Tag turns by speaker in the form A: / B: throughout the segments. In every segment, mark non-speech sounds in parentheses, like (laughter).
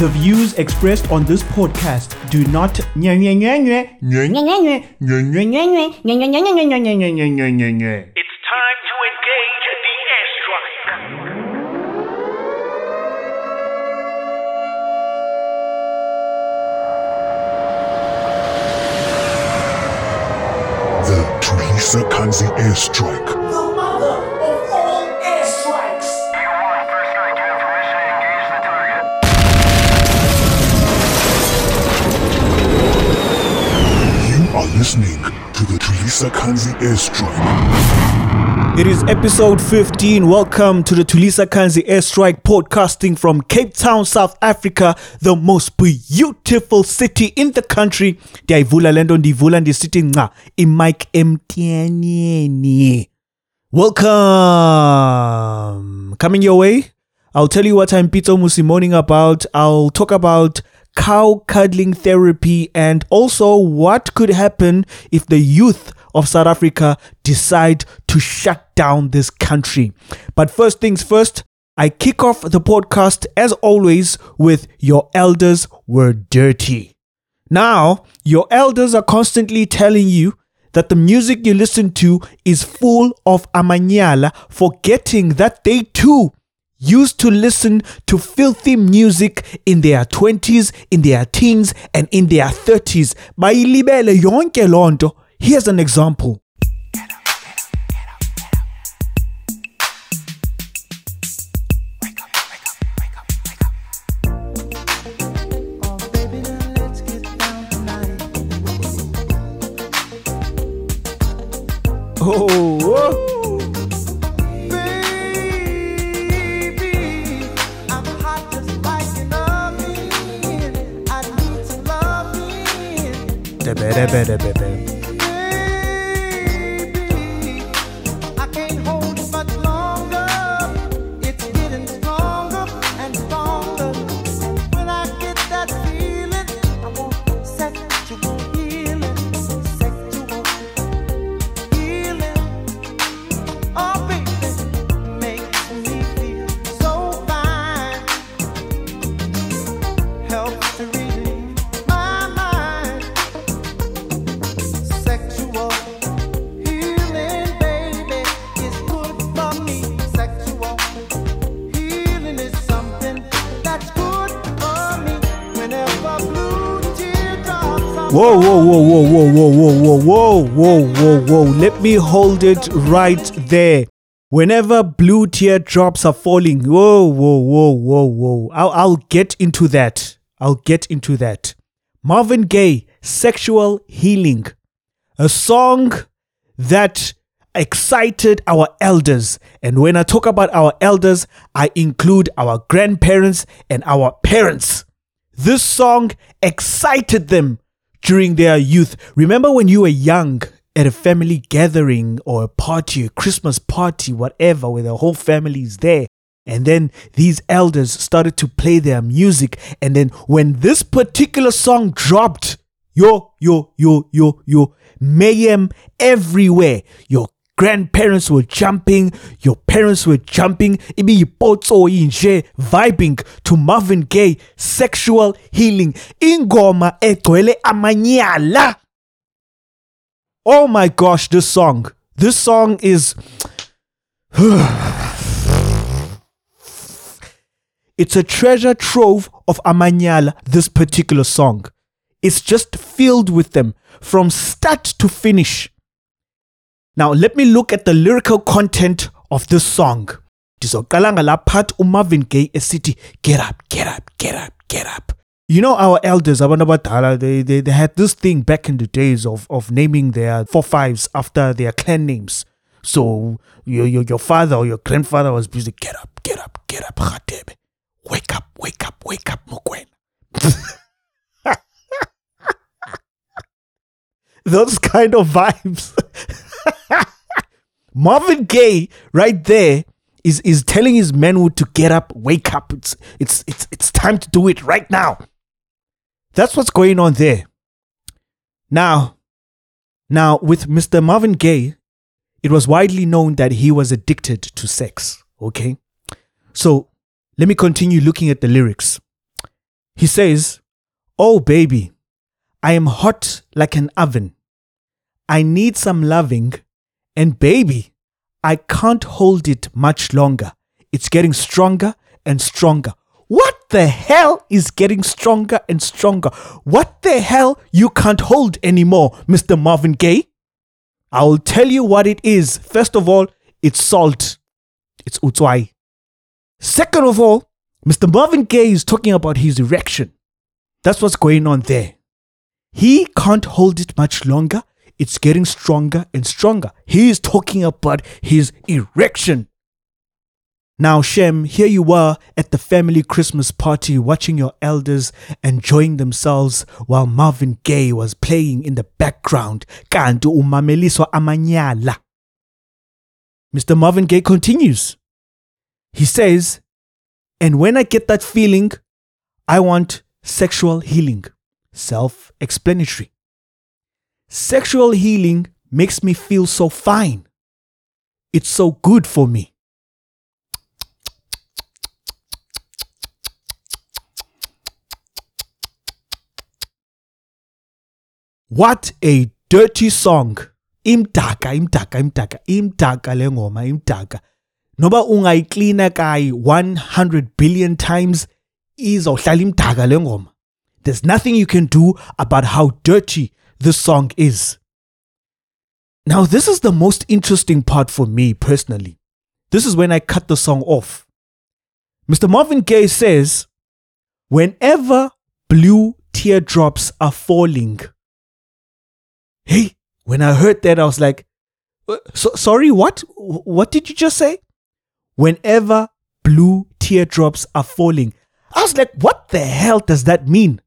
A: The views expressed on this podcast do not
B: It's time to engage the airstrike.
C: The Tulisa Kanzi airstrike. Listening to the Tulisa Kanzi airstrike.
A: It is episode 15. Welcome to the Tulisa Kanzi Airstrike podcasting from Cape Town, South Africa, the most beautiful city in the country. Ndiyayivula lento ndiyivula ndisithi nca imike emtyaneni. Welcome. Coming your way. I'll tell you what I'm Peter Musi moaning about. I'll talk about cow cuddling therapy and also what could happen if the youth of South Africa decide to shut down this country. But first things first, I kick off the podcast as always with Your Elders Were Dirty. Now, your elders are constantly telling you that the music you listen to is full of amanyala, forgetting that they too used to listen to filthy music in their 20s, in their teens, and in their 30s. Bayilibele yonke lonto. Here's an example.
D: Better. Bede.
A: Whoa, whoa, whoa, whoa, whoa, whoa, whoa, whoa, whoa, whoa, whoa. Let me hold it right there. Whenever blue teardrops are falling, whoa, whoa, whoa, whoa, whoa. I'll, I'll get into that. I'll get into that. Marvin Gaye, Sexual Healing. A song that excited our elders. And when I talk about our elders, I include our grandparents and our parents. This song excited them during their youth. Remember when you were young at a family gathering or a party, a Christmas party, whatever, where the whole family is there. And then these elders started to play their music. And then when this particular song dropped, yo, yo, yo, yo, yo, mayhem everywhere. Your grandparents were jumping, your parents were jumping, ibi yipotso inje vibing to Marvin Gaye, sexual healing. Ingoma egcwele amanyala. Oh my gosh, this song. This song is (sighs) It's a treasure trove of amanyala, this particular song. It's just filled with them from start to finish. Now, let me look at the lyrical content of this song. Part uMarvin Gaye esithi get up, get up, get up, get up. You know our elders, they, they, they had this thing back in the days of, of naming their four fives after their clan names. So your, your, your father or your grandfather was busy, get up, get up, get up, Khatebe. Wake up, wake up, wake up, Mokwena. (laughs) Those kind of vibes. (laughs) (laughs) Marvin Gaye, right there, is is telling his manhood to get up, wake up. It's it's it's it's time to do it right now. That's what's going on there. Now, now with Mr. Marvin Gaye, it was widely known that he was addicted to sex. Okay, so let me continue looking at the lyrics. He says, Oh, baby, I am hot like an oven. I need some loving. And baby, I can't hold it much longer. It's getting stronger and stronger. What the hell is getting stronger and stronger? What the hell you can't hold anymore, Mr. Marvin Gaye? I will tell you what it is. First of all, it's salt. It's utswai. Second of all, Mr. Marvin Gaye is talking about his erection. That's what's going on there. He can't hold it much longer. It's getting stronger and stronger. He is talking about his erection. Now, Shem, here you were at the family Christmas party watching your elders enjoying themselves while Marvin Gaye was playing in the background. Kanti umameliswa amanyala. Mr. Marvin Gaye continues. He says, And when I get that feeling, I want sexual healing. Self explanatory. Sexual healing makes me feel so fine. It's so good for me. What a dirty song. Imdaka, imdaka, imdaka, imdaka le ngoma, imdaka. Noba ungayiklina kai 100 billion times izohlala imdaka le ngoma. There's nothing you can do about how dirty this song is. Now, this is the most interesting part for me personally. This is when I cut the song off. Mr. Marvin Gaye says, Whenever blue teardrops are falling, Hey, when I heard that, I was like, "Uh, so, sorry, what? What did you just say? Whenever blue teardrops are falling. I was like, what the hell does that mean?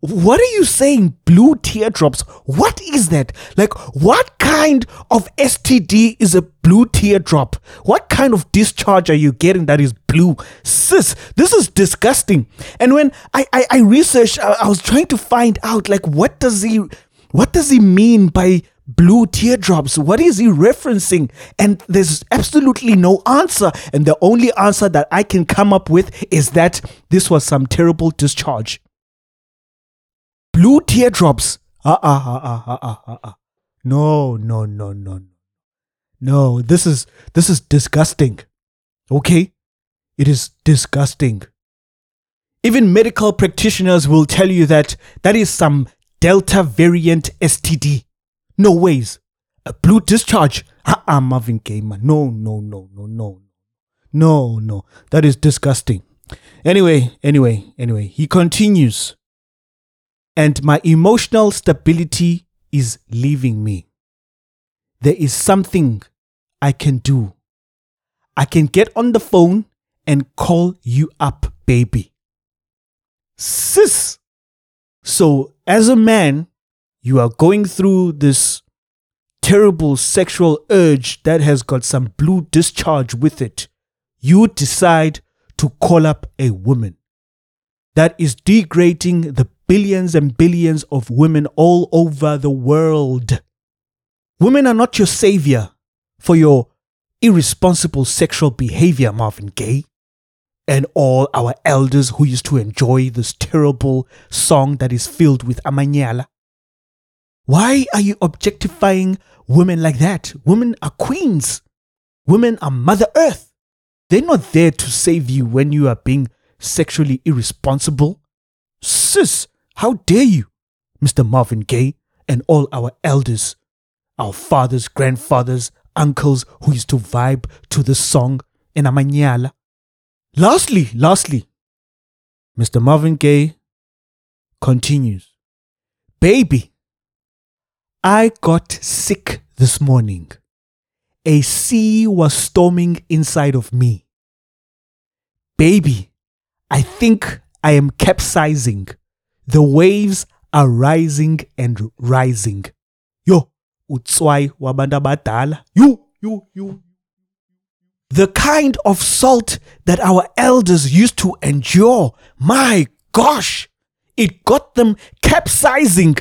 A: What are you saying, blue teardrops? What is that? Like, what kind of STD is a blue teardrop? What kind of discharge are you getting that is blue? Sis, this is disgusting. And when I, I, I researched, I, I was trying to find out, like, what does he, what does he mean by blue teardrops? What is he referencing? And there's absolutely no answer. And the only answer that I can come up with is that this was some terrible discharge blue teardrops. Ah ah ah ah ah ah ah. ah. No, no, no, no, no. No, this is this is disgusting. Okay? It is disgusting. Even medical practitioners will tell you that that is some Delta variant STD. No ways. A blue discharge. Ah, ah, Marvin man. No, no, no, no, no. No, no. That is disgusting. Anyway, anyway, anyway. He continues and my emotional stability is leaving me. There is something I can do. I can get on the phone and call you up, baby. Sis. So, as a man, you are going through this terrible sexual urge that has got some blue discharge with it. You decide to call up a woman that is degrading the billions and billions of women all over the world. Women are not your savior for your irresponsible sexual behavior, Marvin Gaye, and all our elders who used to enjoy this terrible song that is filled with amanyala. Why are you objectifying women like that? Women are queens. Women are Mother Earth. They're not there to save you when you are being sexually irresponsible. Sis, how dare you, Mr. Marvin Gaye, and all our elders, our fathers, grandfathers, uncles who used to vibe to this song in Amanyala. Lastly, lastly, Mr. Marvin Gaye continues Baby, I got sick this morning. A sea was storming inside of me. Baby, I think I am capsizing. The waves are rising and rising. Yo, utswai wabanda abadala. You, you, you. The kind of salt that our elders used to endure. My gosh, it got them capsizing.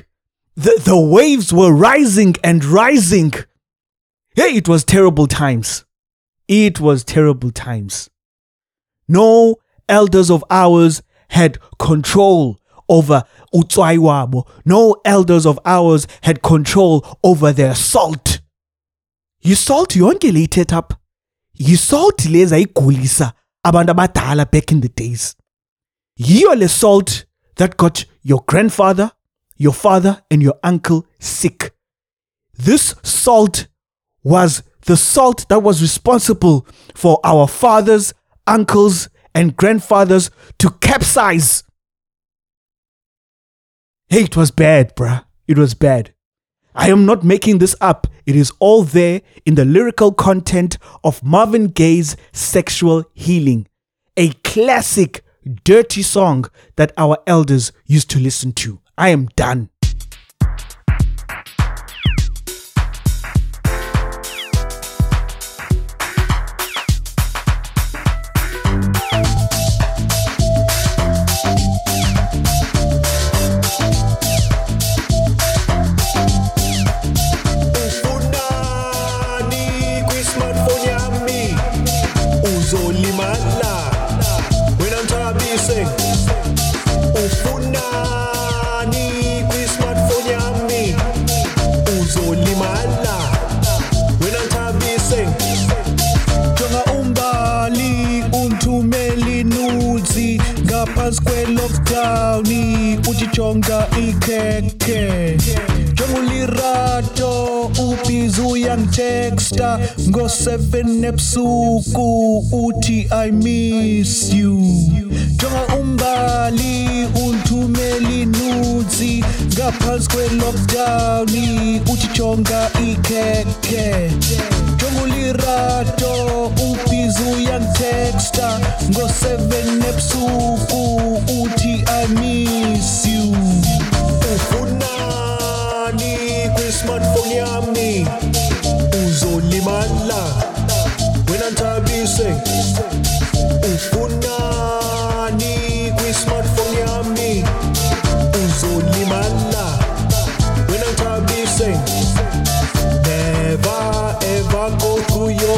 A: The, the waves were rising and rising. Hey, it was terrible times. It was terrible times. No elders of ours had control over utswaiwabo. No elders of ours had control over their salt. Yisalt yonke le ithetha apha. Yisalt leza igulisa abantu abadala back in the days. Yiyo le salt that got your grandfather, your father, and your uncle sick. This salt was the salt that was responsible for our fathers, uncles, and grandfathers to capsize. Hey, it was bad, bruh. It was bad. I am not making this up. It is all there in the lyrical content of Marvin Gaye's Sexual Healing, a classic dirty song that our elders used to listen to. I am done.
E: Ebusuku uthi i miss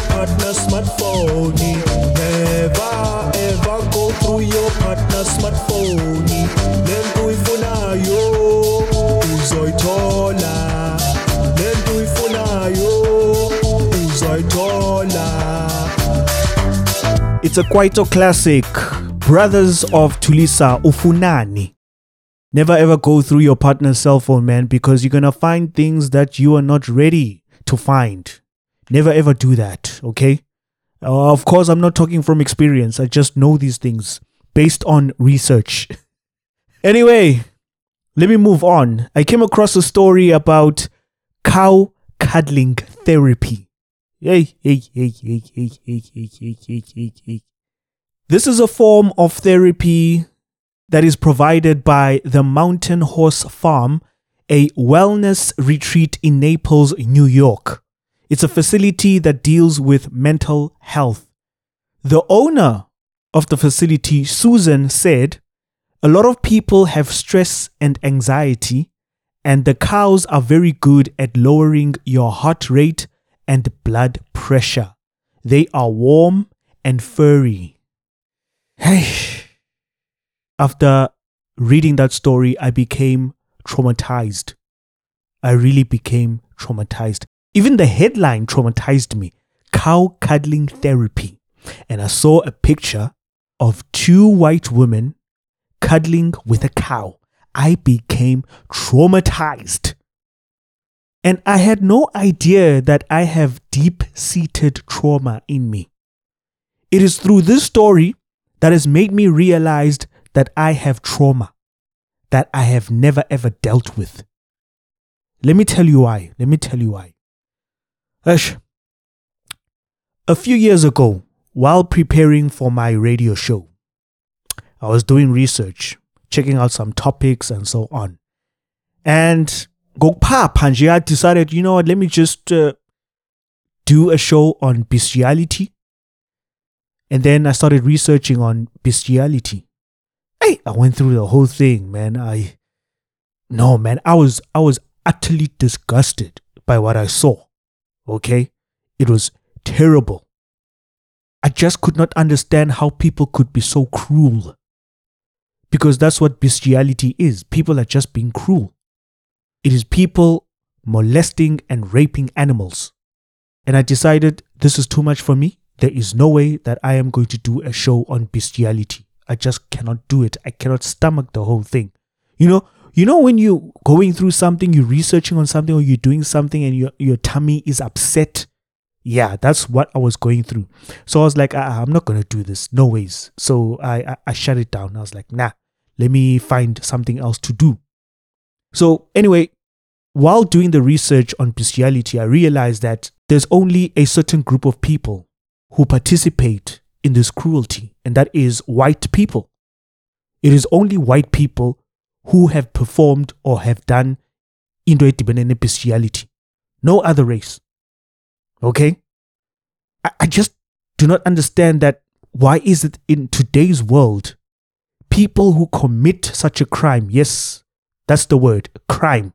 E: partner's smartphone. Never ever go through your partner's smartphone. Uyifunayo uzoyithola. Ah. Ah.
A: It's a classic. Brothers of Tulisa Ufunani. Never ever go through your partner's cell phone, man, because you're gonna find things that you are not ready to find. Never ever do that, okay? Uh, of course, I'm not talking from experience. I just know these things based on research. (laughs) anyway, let me move on. I came across a story about cow cuddling therapy. Hey, hey, hey, hey, hey, hey, hey, hey, hey, hey, hey. This is a form of therapy that is provided by the Mountain Horse Farm, a wellness retreat in Naples, New York. It's a facility that deals with mental health. The owner of the facility, Susan, said, A lot of people have stress and anxiety, and the cows are very good at lowering your heart rate and blood pressure. They are warm and furry. Hey. After reading that story, I became traumatized. I really became traumatized. Even the headline traumatized me cow cuddling therapy. And I saw a picture of two white women cuddling with a cow. I became traumatized. And I had no idea that I have deep seated trauma in me. It is through this story that has made me realize that I have trauma that I have never ever dealt with. Let me tell you why. Let me tell you why. Ash, a few years ago, while preparing for my radio show, I was doing research, checking out some topics and so on. And ngokuphapha nje I decided, you know what, let me just uh, do a show on bestiality. And then I started researching on bestiality. Hey, I went through the whole thing, man. I no, man, I was I was utterly disgusted by what I saw. Okay? It was terrible. I just could not understand how people could be so cruel. Because that's what bestiality is. People are just being cruel. It is people molesting and raping animals. And I decided this is too much for me. There is no way that I am going to do a show on bestiality. I just cannot do it. I cannot stomach the whole thing. You know, you know when you're going through something, you're researching on something or you're doing something and your, your tummy is upset. Yeah, that's what I was going through. So I was like, ah, I'm not going to do this. No ways. So I, I, I shut it down. I was like, nah, let me find something else to do. So anyway, while doing the research on bestiality, I realized that there's only a certain group of people who participate in this cruelty, and that is white people. It is only white people who have performed or have done into a bestiality. No other race. Okay? I, I just do not understand that why is it in today's world people who commit such a crime, yes, that's the word, crime.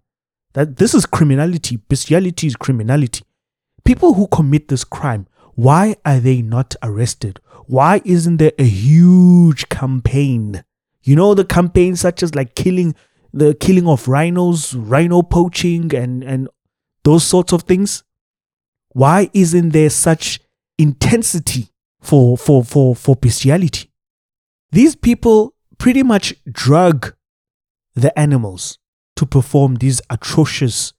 A: That this is criminality. Bestiality is criminality. People who commit this crime, why are they not arrested? Why isn't there a huge campaign? You know the campaigns such as like killing the killing of rhinos, rhino poaching and and those sorts of things? Why isn't there such intensity for for for for bestiality? These people pretty much drug the animals to perform these atrocious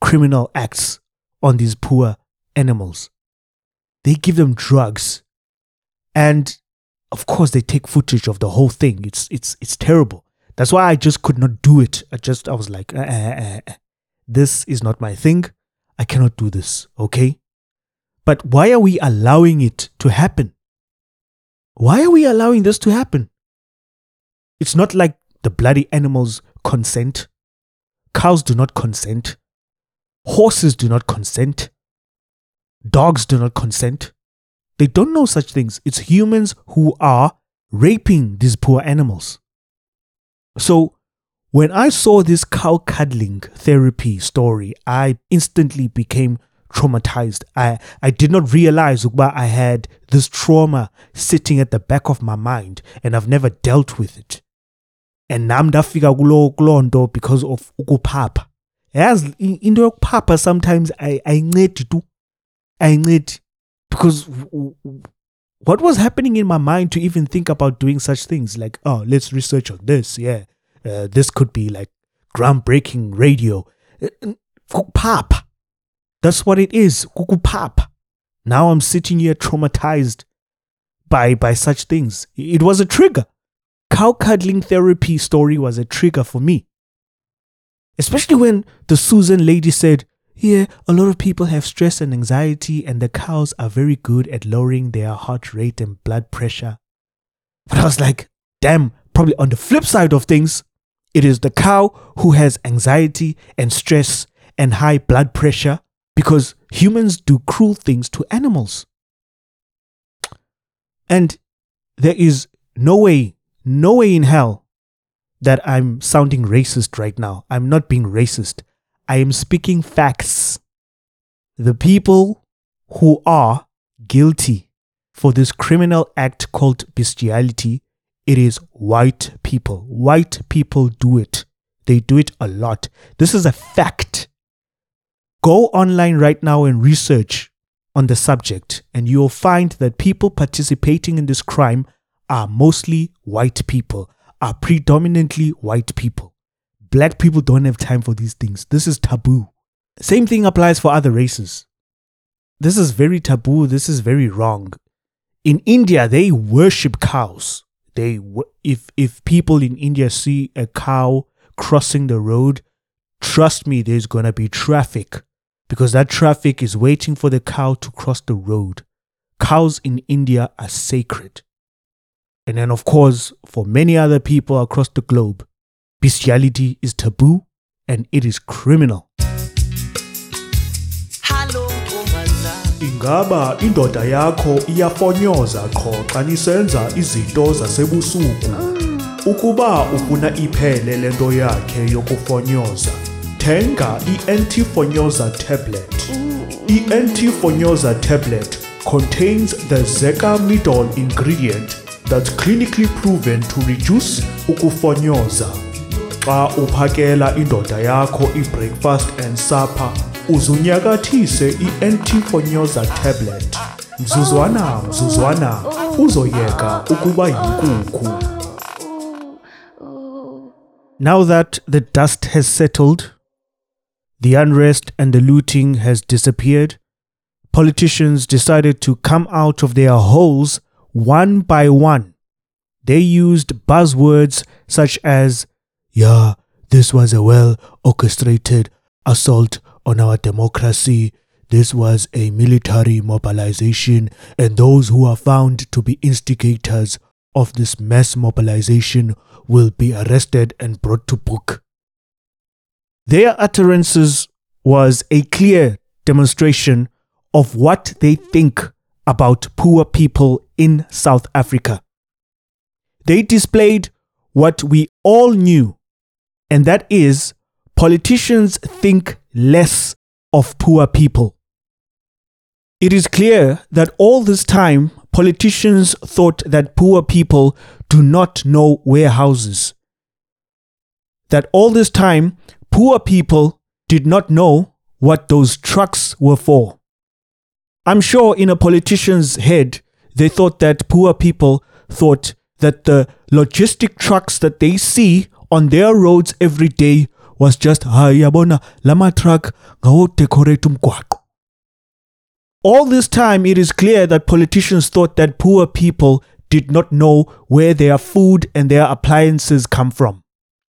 A: criminal acts on these poor animals. They give them drugs and of course they take footage of the whole thing. It's it's it's terrible. That's why I just could not do it. I just I was like, "Eh, eh, eh, eh. this is not my thing. I cannot do this. Okay. But why are we allowing it to happen? Why are we allowing this to happen? It's not like the bloody animals consent. Cows do not consent. Horses do not consent. Dogs do not consent. They don't know such things. It's humans who are raping these poor animals. So, when I saw this cow cuddling therapy story, I instantly became traumatized. I, I did not realize ukuba I had this trauma sitting at the back of my mind and I've never dealt with it. And nam ndafika kulo because of ukuphapha. Yazi i- into yokuphapha sometimes I need ayincedi tu. Ayincedi because w- what was happening in my mind to even think about doing such things? Like oh let's research on this yeah. Uh, this could be like groundbreaking radio. Uh, pop that's what it is. Pop now i'm sitting here traumatized by by such things. It was a trigger. Cow cuddling therapy story was a trigger for me. Especially when the susan lady said yeah, a lot of people have stress and anxiety, and the cows are very good at lowering their heart rate and blood pressure. But I was like, damn, probably on the flip side of things, it is the cow who has anxiety and stress and high blood pressure because humans do cruel things to animals. And there is no way, no way in hell that I'm sounding racist right now. I'm not being racist. I am speaking facts. The people who are guilty for this criminal act called bestiality, it is white people. White people do it. They do it a lot. This is a fact. Go online right now and research on the subject, and you'll find that people participating in this crime are mostly white people, are predominantly white people. Black people don't have time for these things. This is taboo. Same thing applies for other races. This is very taboo. This is very wrong. In India, they worship cows. They if if people in India see a cow crossing the road, trust me, there's gonna be traffic because that traffic is waiting for the cow to cross the road. Cows in India are sacred. And then, of course, for many other people across the globe, bestiality is taboo and it is criminal.
E: ingaba indoda yakho iyafonyoza qho xa nisenza izinto zasebusuku ukuba ufuna iphele le nto yakhe yokufonyoza thenga i-antifonyoza tablet i-antifonyoza tablet contains the zecamidol ingredient that's clinically proven to reduce ukufonyoza. Xa uphakela indoda yakho i-breakfast and supper, uzunyakathise i-antifonyoza tablet. Mzuzwana, mzuzwana, uzoyeka ukuba yinkukhu.
A: Now that the dust has settled, the unrest and the looting has disappeared, politicians decided to come out of their holes one by one. They used buzzwords such as, yeah, this was a well orchestrated assault on our democracy. This was a military mobilization, and those who are found to be instigators of this mass mobilization will be arrested and brought to book. Their utterances was a clear demonstration of what they think about poor people in South Africa. They displayed what we all knew, and that is politicians think less of poor people. It is clear that all this time, politicians thought that poor people do not know warehouses. That all this time, poor people did not know what those trucks were for. I'm sure in a politician's head, they thought that poor people thought that the logistic trucks that they see on their roads every day was just, "Ah, yabona, lama truck ngawo decorate umgwaqo." All this time, it is clear that politicians thought that poor people did not know where their food and their appliances come from.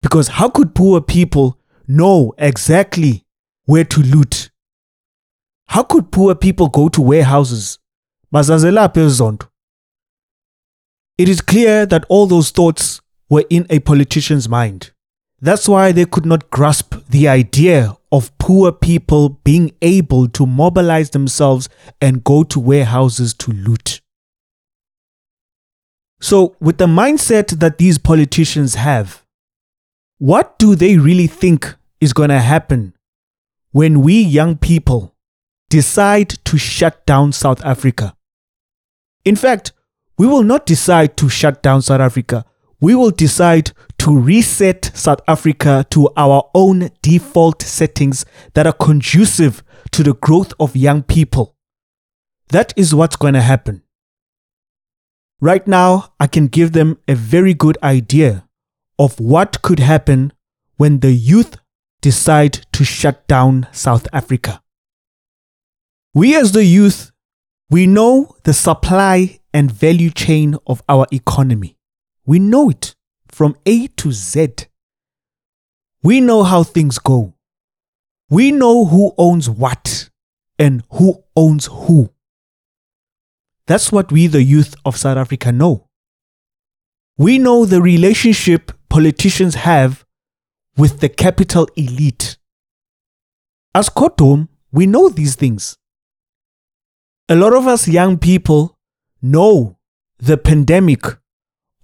A: Because how could poor people know exactly where to loot? How could poor people go to warehouses? Bazazelaphi ezonto? It is clear that all those thoughts were in a politician's mind. That's why they could not grasp the idea of poor people being able to mobilize themselves and go to warehouses to loot. So, with the mindset that these politicians have, what do they really think is going to happen when we young people decide to shut down South Africa? In fact, we will not decide to shut down South Africa. We will decide to reset South Africa to our own default settings that are conducive to the growth of young people. That is what's going to happen. Right now, I can give them a very good idea of what could happen when the youth decide to shut down South Africa. We as the youth, we know the supply and value chain of our economy. We know it from A to Z. We know how things go. We know who owns what and who owns who. That's what we, the youth of South Africa, know. We know the relationship politicians have with the capital elite. As Kotom, we know these things. A lot of us young people know the pandemic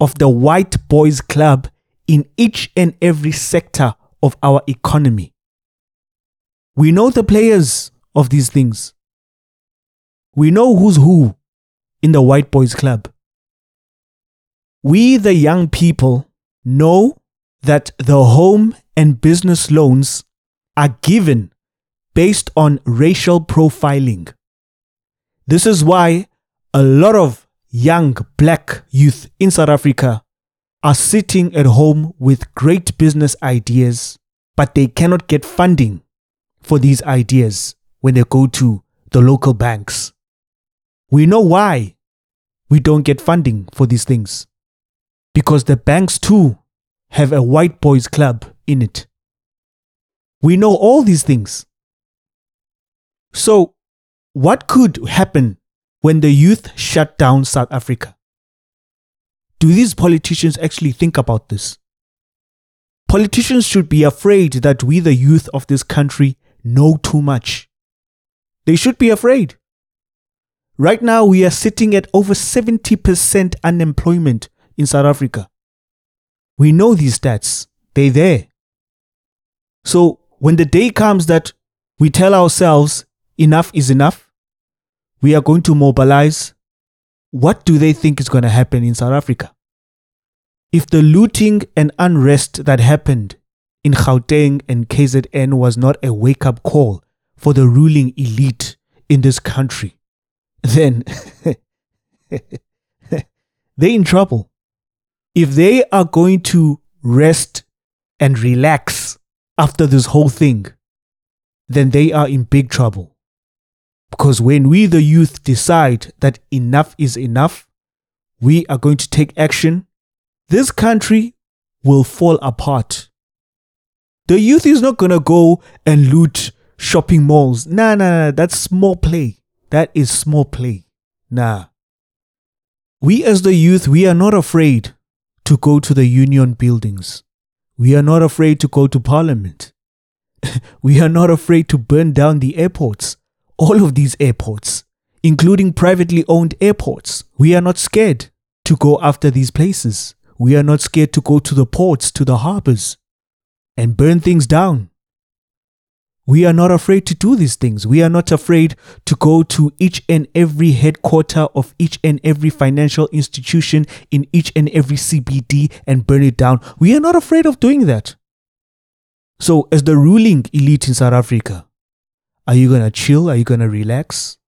A: of the white boys club in each and every sector of our economy. We know the players of these things. We know who's who in the white boys club. We, the young people, know that the home and business loans are given based on racial profiling. This is why a lot of young black youth in South Africa are sitting at home with great business ideas, but they cannot get funding for these ideas when they go to the local banks. We know why we don't get funding for these things. Because the banks too have a white boys club in it. We know all these things. So, what could happen when the youth shut down South Africa? Do these politicians actually think about this? Politicians should be afraid that we, the youth of this country, know too much. They should be afraid. Right now, we are sitting at over 70% unemployment in South Africa. We know these stats, they're there. So, when the day comes that we tell ourselves enough is enough, we are going to mobilize, what do they think is going to happen in South Africa? If the looting and unrest that happened in Gauteng and KZN was not a wake up call for the ruling elite in this country, (laughs) then (laughs) they're in trouble. If they are going to rest and relax after this whole thing, then they are in big trouble. Because when we, the youth, decide that enough is enough, we are going to take action, this country will fall apart. The youth is not going to go and loot shopping malls. Nah, nah, nah, that's small play. That is small play. Nah. We as the youth, we are not afraid to go to the union buildings. We are not afraid to go to parliament. (laughs) we are not afraid to burn down the airports. All of these airports, including privately owned airports. We are not scared to go after these places. We are not scared to go to the ports, to the harbors, and burn things down. We are not afraid to do these things. We are not afraid to go to each and every headquarter of each and every financial institution in each and every CBD and burn it down. We are not afraid of doing that. So, as the ruling elite in South Africa, are you going to chill? Are you going to relax?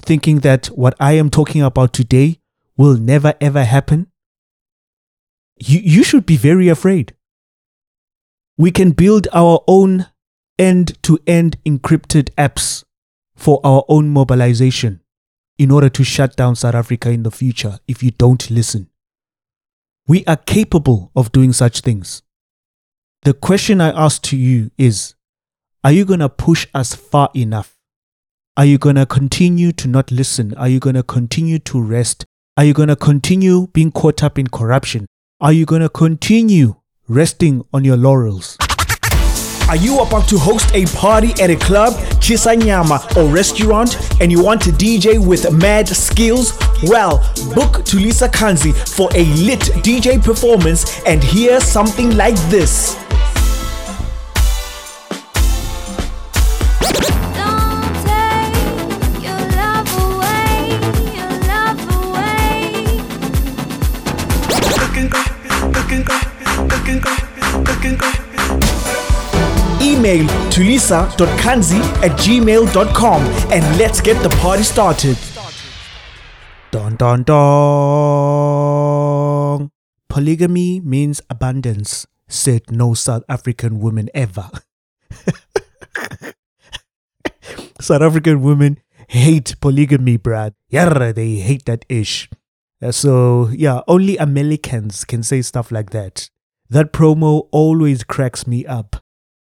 A: Thinking that what I am talking about today will never ever happen? You, you should be very afraid. We can build our own end to end encrypted apps for our own mobilization in order to shut down South Africa in the future if you don't listen. We are capable of doing such things. The question I ask to you is Are you going to push us far enough? Are you going to continue to not listen? Are you going to continue to rest? Are you going to continue being caught up in corruption? Are you going to continue resting on your laurels?
F: Are you about to host a party at a club, chisanyama, or restaurant and you want a DJ with mad skills? Well, book Tulisa Kanzi for a lit DJ performance and hear something like this. Email tulisa.kanzi at gmail.com and let's get the party started.
A: Dun dun dun. Polygamy means abundance, said no South African woman ever. (laughs) South African women hate polygamy, Brad. Yeah, they hate that ish. So, yeah, only Americans can say stuff like that. That promo always cracks me up.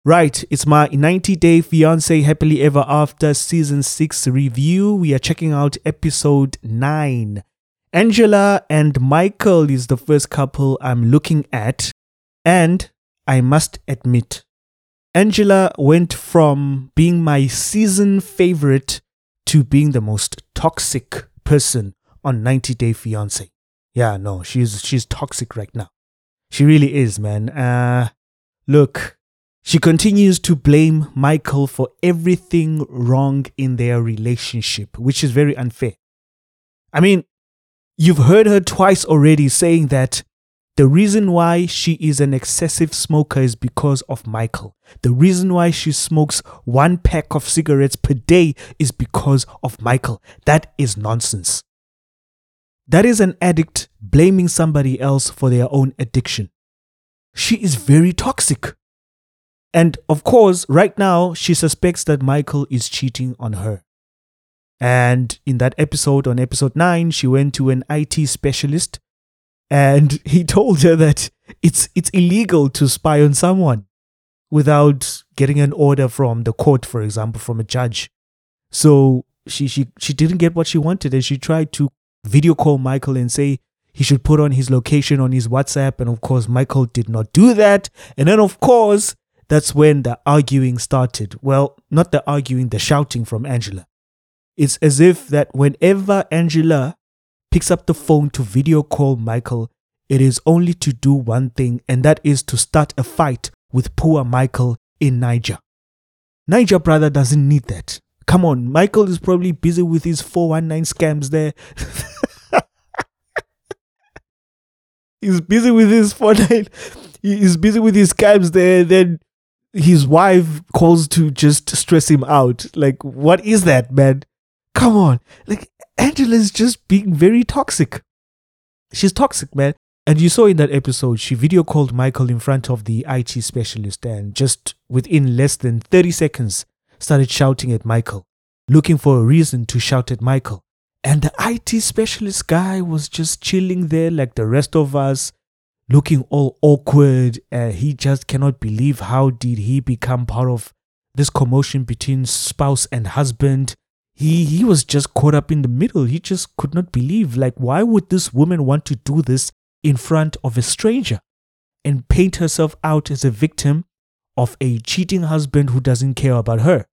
A: Right, it's my 90 Day Fiance Happily Ever After Season 6 review. We are checking out episode 9. Angela and Michael is the first couple I'm looking at, and I must admit, Angela went from being my season favorite to being the most toxic person on 90 Day Fiance. Yeah, no, she's she's toxic right now. She really is, man. Uh look, she continues to blame Michael for everything wrong in their relationship, which is very unfair. I mean, you've heard her twice already saying that the reason why she is an excessive smoker is because of Michael. The reason why she smokes one pack of cigarettes per day is because of Michael. That is nonsense. That is an addict blaming somebody else for their own addiction. She is very toxic. And of course, right now, she suspects that Michael is cheating on her. And in that episode, on episode 9, she went to an IT specialist and (laughs) he told her that it's, it's illegal to spy on someone without getting an order from the court, for example, from a judge. So she, she, she didn't get what she wanted and she tried to video call Michael and say he should put on his location on his WhatsApp. And of course, Michael did not do that. And then, of course, that's when the arguing started. Well, not the arguing, the shouting from Angela. It's as if that whenever Angela picks up the phone to video call Michael, it is only to do one thing, and that is to start a fight with poor Michael in Niger. Niger brother doesn't need that. Come on, Michael is probably busy with his 419 scams there. (laughs) he's busy with his Fortnite. He- He's busy with his scams there. Then his wife calls to just stress him out. Like, what is that, man? Come on. Like, Angela's just being very toxic. She's toxic, man. And you saw in that episode, she video called Michael in front of the IT specialist and just within less than 30 seconds started shouting at Michael, looking for a reason to shout at Michael. And the IT specialist guy was just chilling there like the rest of us, looking all awkward. Uh, he just cannot believe how did he become part of this commotion between spouse and husband. He he was just caught up in the middle. He just could not believe like why would this woman want to do this in front of a stranger and paint herself out as a victim of a cheating husband who doesn't care about her.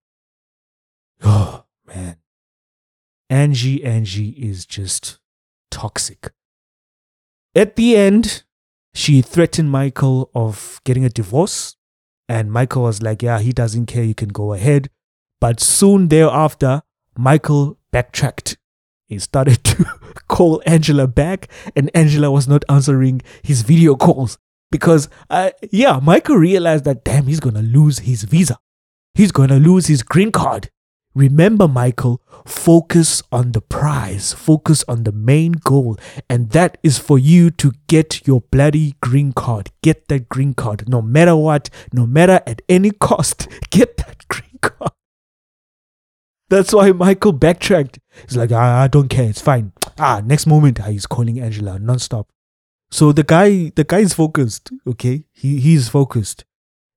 A: Oh man. Angie Angie is just toxic. At the end, she threatened Michael of getting a divorce and Michael was like, "Yeah, he doesn't care, you can go ahead." But soon thereafter, Michael backtracked. He started (laughs) to call Angela back, and Angela was not answering his video calls because, uh, yeah, Michael realized that damn, he's gonna lose his visa. He's gonna lose his green card. Remember, Michael, focus on the prize, focus on the main goal, and that is for you to get your bloody green card. Get that green card, no matter what, no matter at any cost. (laughs) Get that green card. That's why Michael backtracked. He's like, ah, I don't care, it's fine. Ah, next moment, ah, he's calling Angela nonstop. So the guy, the guy is focused. Okay, he he's focused.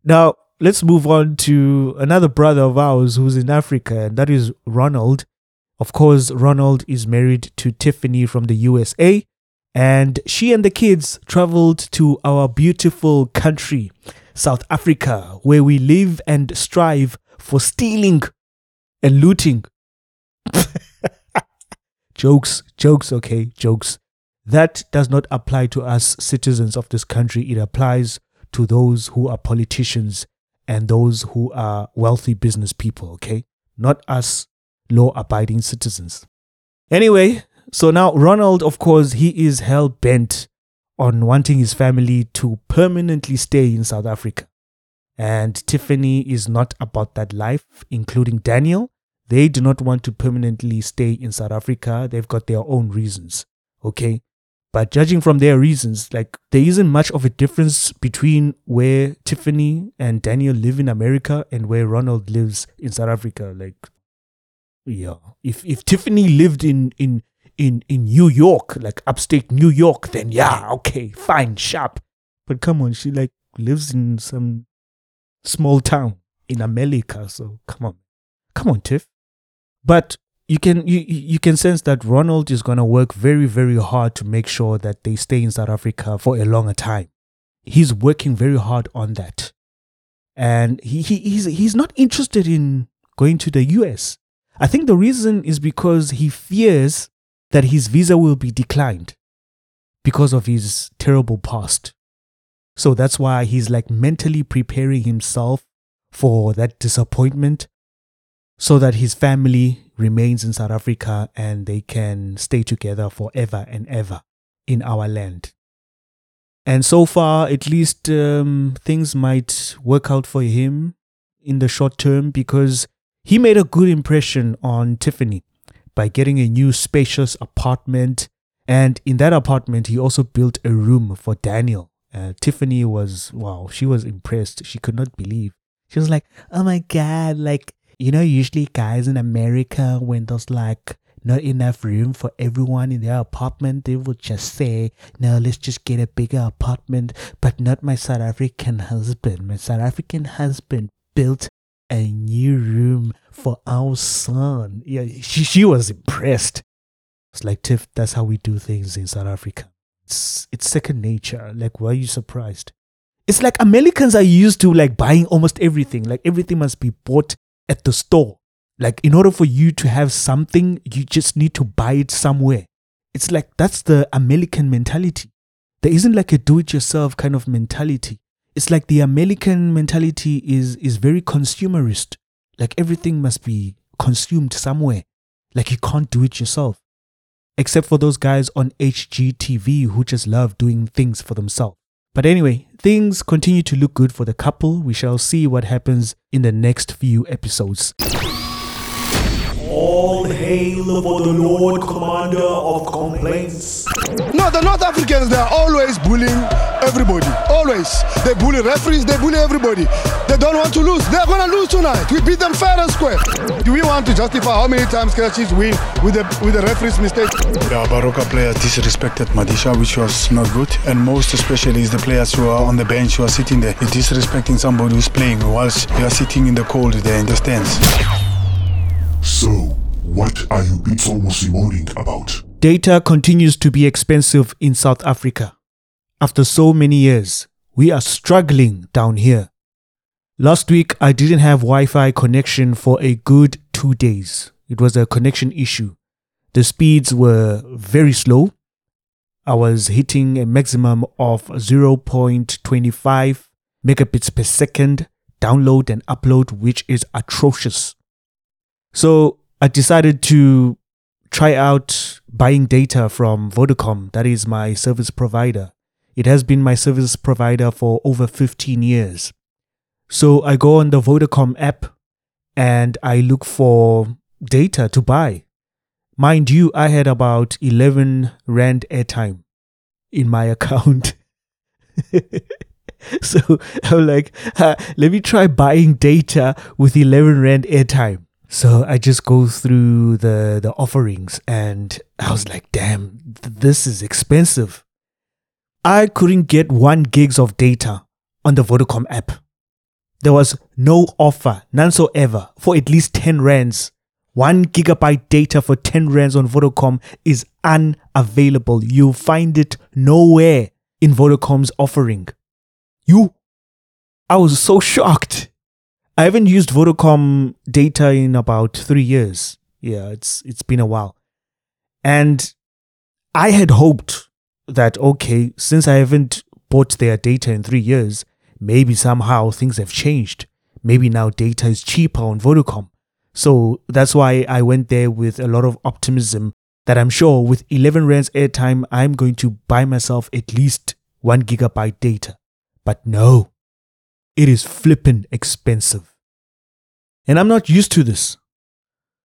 A: Now let's move on to another brother of ours who's in Africa, and that is Ronald. Of course, Ronald is married to Tiffany from the USA, and she and the kids traveled to our beautiful country, South Africa, where we live and strive for stealing and looting. (laughs) jokes, jokes, okay, jokes. That does not apply to us citizens of this country. It applies to those who are politicians and those who are wealthy business people, okay? Not us law abiding citizens. Anyway, so now Ronald, of course, he is hell bent on wanting his family to permanently stay in South Africa. And Tiffany is not about that life, including Daniel. They do not want to permanently stay in South Africa. They've got their own reasons. Okay. But judging from their reasons, like there isn't much of a difference between where Tiffany and Daniel live in America and where Ronald lives in South Africa. Like, yeah, if if Tiffany lived in in in in New York, like upstate New York, then yeah, okay, fine, sharp. But come on, she like lives in some small town in America, so come on, come on, Tiff. But you can you you can sense that Ronald is gonna work very very hard to make sure that they stay in South Africa for a longer time. He's working very hard on that, and he, he he's he's not interested in going to the U.S. I think the reason is because he fears that his visa will be declined because of his terrible past. So that's why he's like mentally preparing himself for that disappointment so that his family remains in South Africa and they can stay together forever and ever in our land. And so far, at least um, things might work out for him in the short term because he made a good impression on Tiffany by getting a new spacious apartment. And in that apartment, he also built a room for Daniel. Uh, Tiffany was, wow, she was impressed. She could not believe. She was like, oh my God, like, you know, usually guys in America, when there's like not enough room for everyone in their apartment, they would just say, no, let's just get a bigger apartment. But not my South African husband. My South African husband built a new room for our son. Yeah, she, she was impressed. It's like, Tiff, that's how we do things in South Africa. It's, it's second nature. Like, why are you surprised? It's like Americans are used to like buying almost everything. Like everything must be bought at the store. Like in order for you to have something, you just need to buy it somewhere. It's like that's the American mentality. There isn't like a do-it-yourself kind of mentality. It's like the American mentality is is very consumerist. Like everything must be consumed somewhere. Like you can't do it yourself. except for those guys on HGTV who just love doing things for themselves. But anyway, things continue to look good for the couple. We shall see what happens in the next few episodes.
F: All hail for the Lord Commander of Complaints.
G: No, the North Africans, they are always bullying everybody. Always. They bully referees, they bully everybody. They don't want to lose. They're going to lose tonight. We beat them fair and square. Do we want to justify how many times Kaizer Chiefs win with the, with the referee's mistake?
H: The Baroka players disrespected Madisha, which was not good. And most especially is the players who are on the bench who are sitting there. You're disrespecting somebody who's playing whilst you are sitting in the cold there in the stands.
C: So, what are you Bitsomo moaning about?
A: Data continues to be expensive in South Africa. After so many years, we are struggling down here. Last week, I didn't have Wi Fi connection for a good two days. It was a connection issue. The speeds were very slow. I was hitting a maximum of 0.25 megabits per second download and upload, which is atrocious. So I decided to try out buying data from Vodacom, that is my service provider. It has been my service provider for over 15 years. So I go on the Vodacom app and I look for data to buy. Mind you, I had about 11 Rand airtime in my (laughs) account. (laughs) so I'm like, "Ah, let me try buying data with 11 Rand airtime. So I just go through the, the offerings and I was like, damn, th- this is expensive. I couldn't get one gigs of data on the Vodacom app. There was no offer, none so ever, for at least 10 rands. One gigabyte data for 10 rands on Vodacom is unavailable. You'll find it nowhere in Vodacom's offering. You, I was so shocked. I haven't used Vodacom data in about three years. Yeah, it's it's been a while. And I had hoped that okay, since I haven't bought their data in three years, maybe somehow things have changed. Maybe now data is cheaper on Vodacom. So that's why I went there with a lot of optimism that I'm sure with 11 rands airtime, I'm going to buy myself at least one gigabyte data. But no, it is flippin' expensive. And I'm not used to this.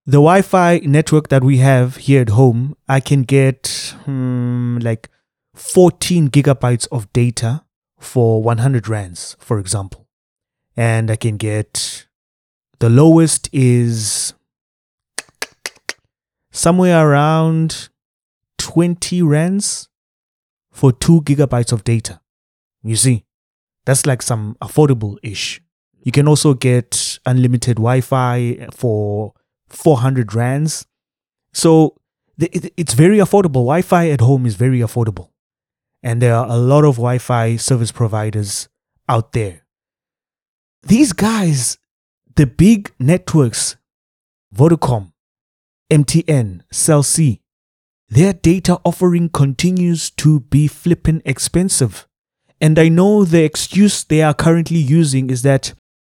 A: The Wi Fi network that we have here at home, I can get hmm, like 14 gigabytes of data for 100 rands, for example. And I can get the lowest is somewhere around 20 rands for 2 gigabytes of data. You see, that's like some affordable ish. You can also get unlimited Wi Fi for 400 rands. So it's very affordable. Wi Fi at home is very affordable. And there are a lot of Wi Fi service providers out there. These guys, the big networks, Vodacom, MTN, Cell C, their data offering continues to be flippin' expensive. And I know the excuse they are currently using is that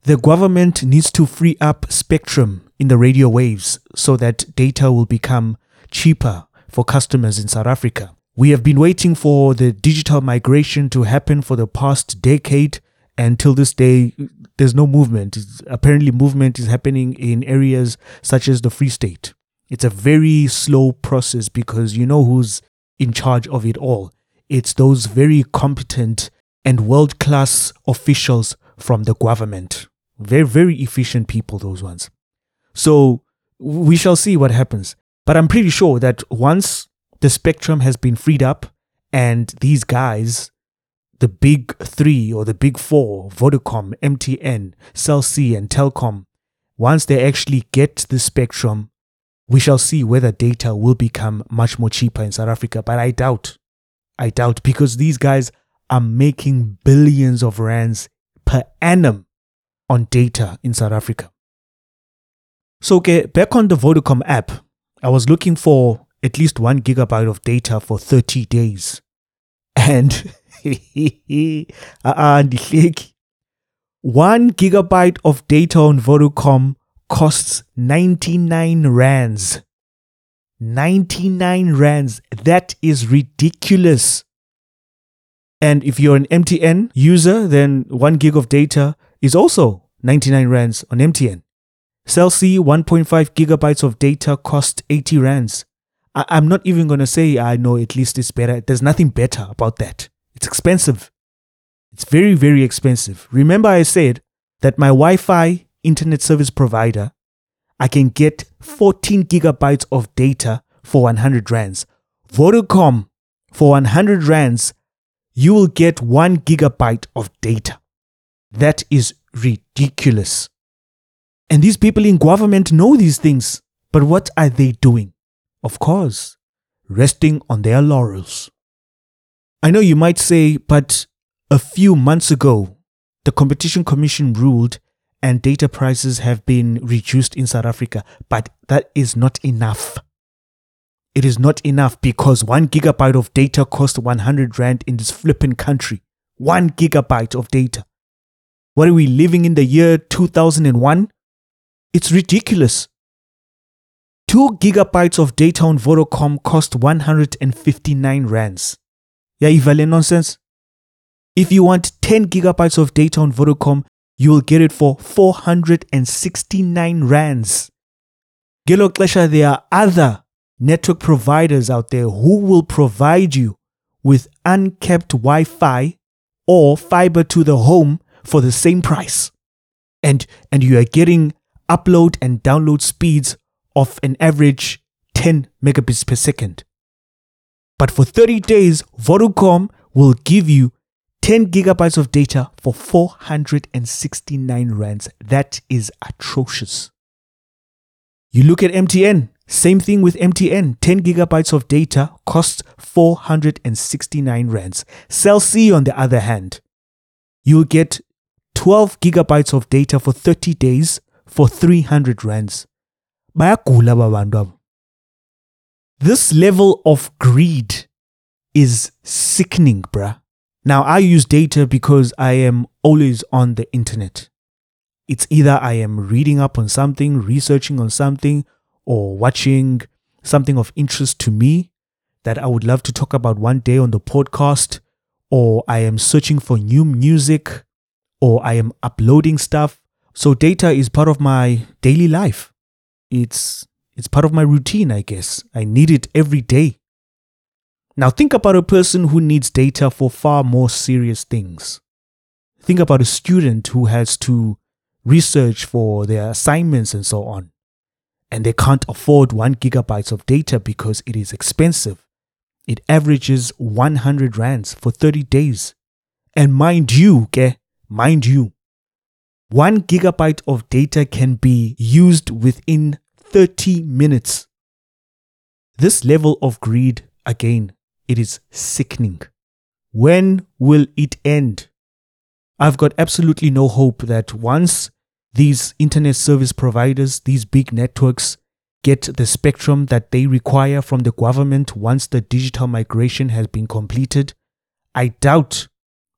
A: the government needs to free up spectrum in the radio waves so that data will become cheaper for customers in South Africa. We have been waiting for the digital migration to happen for the past decade. And till this day, there's no movement. Apparently, movement is happening in areas such as the Free State. It's a very slow process because you know who's in charge of it all. It's those very competent and world class officials from the government. Very, very efficient people, those ones. So we shall see what happens. But I'm pretty sure that once the spectrum has been freed up and these guys, the big three or the big four, Vodacom, MTN, Cell C, and Telkom, once they actually get the spectrum, we shall see whether data will become much more cheaper in South Africa. But I doubt. I doubt because these guys are making billions of rands per annum on data in South Africa. So, okay, back on the Vodacom app, I was looking for at least one gigabyte of data for 30 days. And (laughs) uh-uh, one gigabyte of data on Vodacom costs 99 rands. 99 rands. That is ridiculous. And if you're an MTN user, then 1 gig of data is also 99 rands on MTN. Cell C 1.5 gigabytes of data cost 80 rands. I- I'm not even going to say I know at least it's better. There's nothing better about that. It's expensive. It's very, very expensive. Remember, I said that my Wi Fi internet service provider, I can get 14 gigabytes of data for 100 rands. Vodacom, for 100 rands, you will get 1 gigabyte of data. That is ridiculous. And these people in government know these things. But what are they doing? Of course, resting on their laurels. I know you might say, but a few months ago, the Competition Commission ruled and data prices have been reduced in South Africa, but that is not enough. It is not enough because one gigabyte of data costs 100 Rand in this flippin' country. One gigabyte of data. What are we living in the year 2001? It's ridiculous. Two gigabytes of data on Vodacom cost 159 rands. Yeah, Ivale nonsense. If you want 10 gigabytes of data on Vodacom, you will get it for 469 rands. Gelo Klesha, there are other network providers out there who will provide you with uncapped Wi Fi or fiber to the home for the same price. And, and you are getting upload and download speeds of an average 10 megabits per second. But for 30 days, Vodacom will give you 10 gigabytes of data for 469 rands. That is atrocious. You look at MTN, same thing with MTN. 10 gigabytes of data costs 469 rands. Cell C, on the other hand, you'll get 12 gigabytes of data for 30 days for 300 rands. This level of greed is sickening, bruh. Now, I use data because I am always on the internet. It's either I am reading up on something, researching on something, or watching something of interest to me that I would love to talk about one day on the podcast, or I am searching for new music, or I am uploading stuff. So data is part of my daily life. It's it's part of my routine, I guess. I need it every day. Now think about a person who needs data for far more serious things. Think about a student who has to research for their assignments and so on. And they can't afford one gigabytes of data because it is expensive. It averages 100 rands for 30 days. And mind you, okay, mind you, one gigabyte of data can be used within 30 minutes. This level of greed, again, it is sickening. When will it end? I've got absolutely no hope that once these internet service providers, these big networks, get the spectrum that they require from the government once the digital migration has been completed, I doubt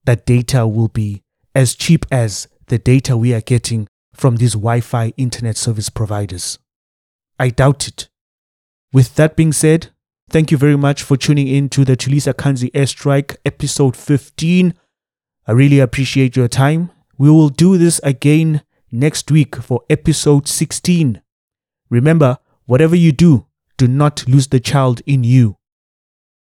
A: that data will be as cheap as the data we are getting from these Wi Fi internet service providers. I doubt it. With that being said, thank you very much for tuning in to the Tulisa Kanzi Airstrike episode 15. I really appreciate your time. We will do this again next week for episode 16. Remember, whatever you do, do not lose the child in you.